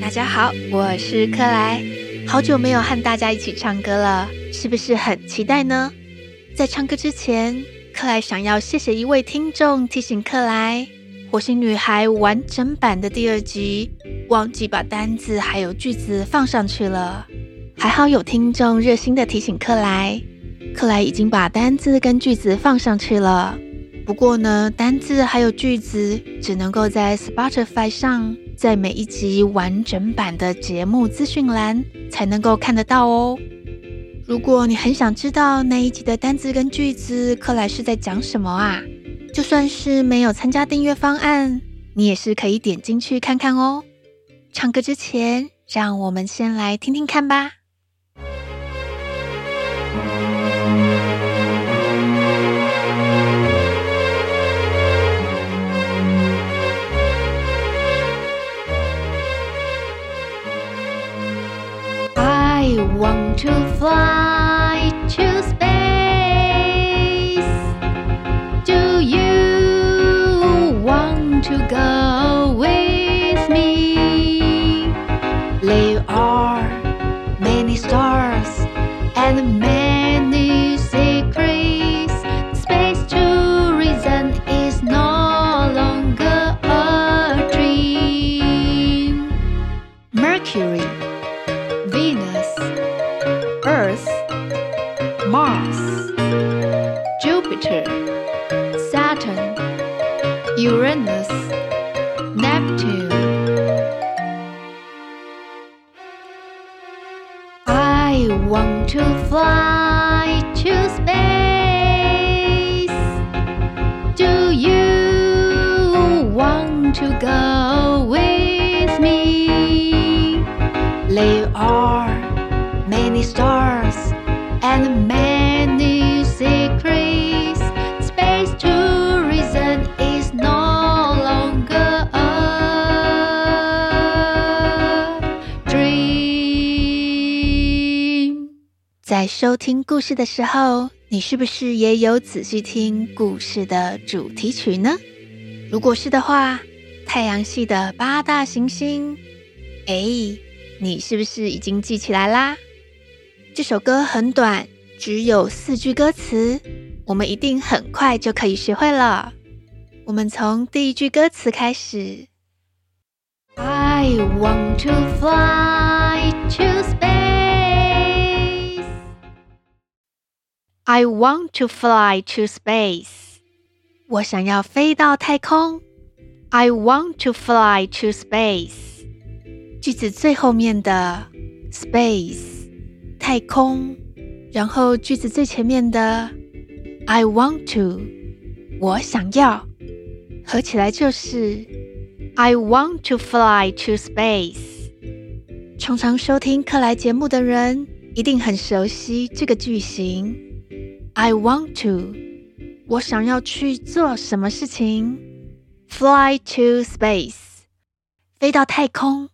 大家好，我是克莱，好久没有和大家一起唱歌了，是不是很期待呢？在唱歌之前，克莱想要谢谢一位听众提醒克莱，《火星女孩》完整版的第二集忘记把单字还有句子放上去了，还好有听众热心的提醒克莱，克莱已经把单字跟句子放上去了。不过呢，单字还有句子只能够在 Spotify 上。在每一集完整版的节目资讯栏才能够看得到哦。如果你很想知道那一集的单字跟句子，克莱是在讲什么啊？就算是没有参加订阅方案，你也是可以点进去看看哦。唱歌之前，让我们先来听听看吧。出发。Mars, Jupiter, Saturn, Uranus, Neptune. I want to fly to space. Do you want to go 在收听故事的时候，你是不是也有仔细听故事的主题曲呢？如果是的话，太阳系的八大行星，哎，你是不是已经记起来啦？这首歌很短，只有四句歌词，我们一定很快就可以学会了。我们从第一句歌词开始。I want to fly to space. I want to fly to space. 我想要飞到太空。I want to fly to space. 句子最后面的 space。太空，然后句子最前面的 I want to，我想要，合起来就是 I want to fly to space。常常收听克莱节目的人一定很熟悉这个句型。I want to，我想要去做什么事情？Fly to space，飞到太空。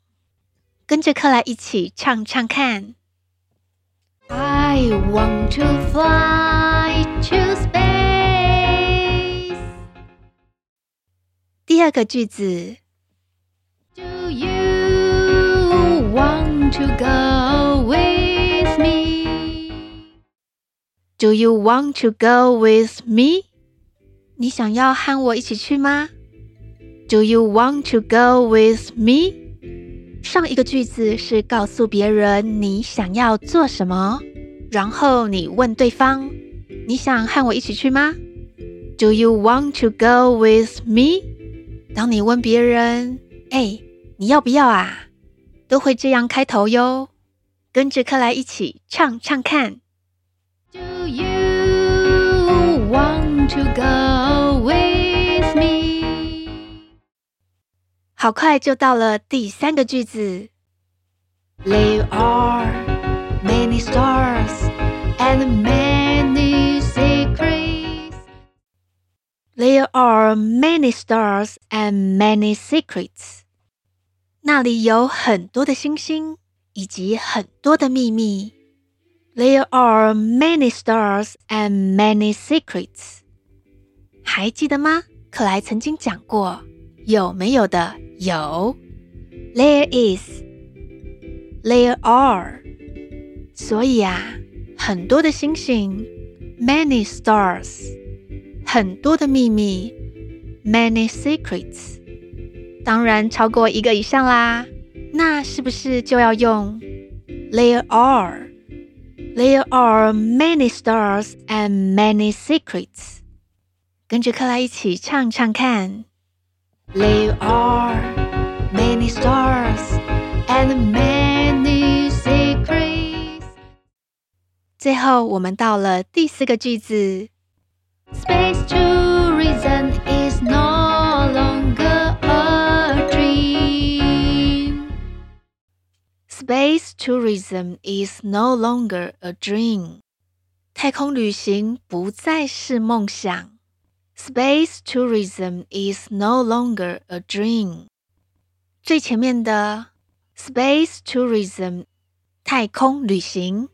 跟着克莱一起唱唱看。I want to fly to space. 第二个句子。Do you want to go with Do you want to go with me? 你想要和我一起去吗？Do you want to go with me? 上一个句子是告诉别人你想要做什么，然后你问对方：“你想和我一起去吗？”Do you want to go with me？当你问别人：“哎，你要不要啊？”都会这样开头哟。跟着克莱一起唱唱看。want to go with 好快就到了第三个句子。There are many stars and many secrets. There are many stars and many secrets. 那里有很多的星星以及很多的秘密。There are many stars and many secrets. 还记得吗？克莱曾经讲过，有没有的？有，There is There are。所以啊，很多的星星，many stars，很多的秘密，many secrets。当然超过一个以上啦，那是不是就要用 There are。There are many stars and many secrets。 跟着克莱一起唱唱看。There are many stars and many secrets。最后，我们到了第四个句子。Space tourism is no longer a dream. Space tourism is no longer a dream. 太空旅行不再是梦想。Space tourism is no longer a dream. 最前面的 space tourism 太空旅行，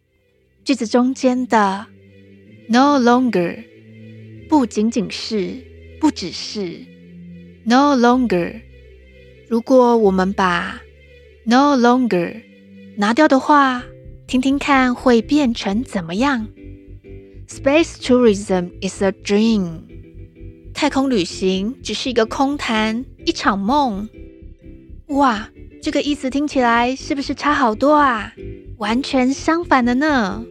句子中间的 no longer 不仅仅是，不只是 no longer。如果我们把 no longer 拿掉的话，听听看会变成怎么样？Space tourism is a dream. 太空旅行只是一个空谈，一场梦。哇，这个意思听起来是不是差好多啊？完全相反的呢。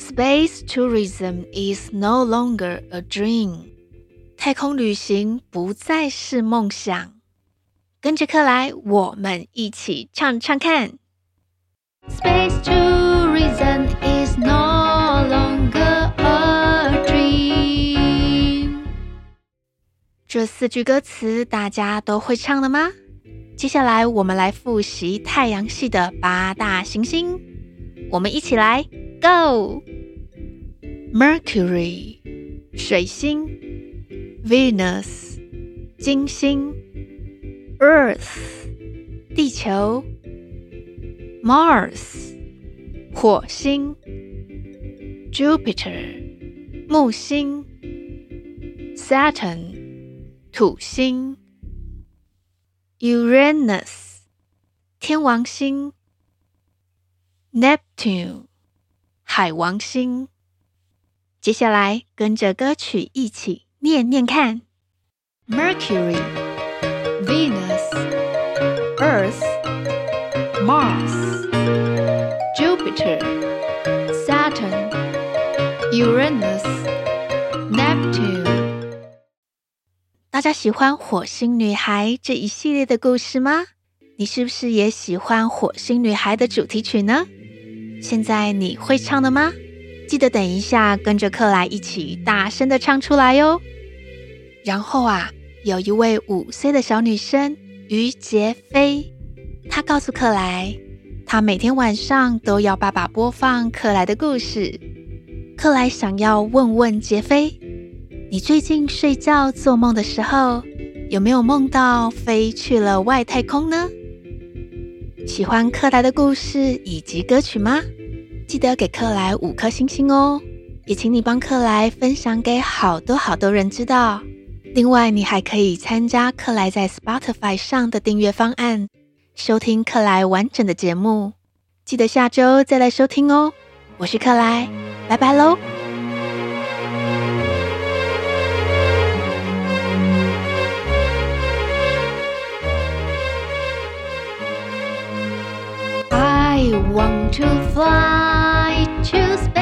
Space tourism is no longer a dream。太空旅行不再是梦想。跟着克莱，我们一起唱唱看。Space tourism is no 这四句歌词大家都会唱了吗？接下来我们来复习太阳系的八大行星，我们一起来 Go！Mercury 水星，Venus 金星，Earth 地球，Mars 火星，Jupiter 木星，Saturn 土星，Uranus 天王星，Neptune 海王星。接下来跟着歌曲一起念念看：Mercury、Venus、Earth、Mars、Jupiter、Saturn、Uranus、大家喜欢《火星女孩》这一系列的故事吗？你是不是也喜欢《火星女孩》的主题曲呢？现在你会唱了吗？记得等一下跟着克莱一起大声的唱出来哟。然后啊，有一位五岁的小女生于洁菲，她告诉克莱，她每天晚上都要爸爸播放克莱的故事。克莱想要问问洁菲。你最近睡觉做梦的时候，有没有梦到飞去了外太空呢？喜欢克莱的故事以及歌曲吗？记得给克莱五颗星星哦！也请你帮克莱分享给好多好多人知道。另外，你还可以参加克莱在 Spotify 上的订阅方案，收听克莱完整的节目。记得下周再来收听哦！我是克莱，拜拜喽！I want to fly to space.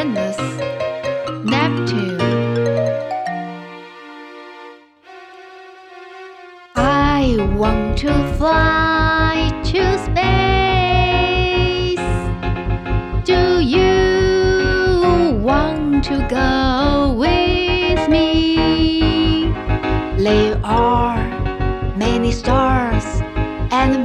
Uranus, Neptune. I want to fly to space. Do you want to go with me? There are many stars and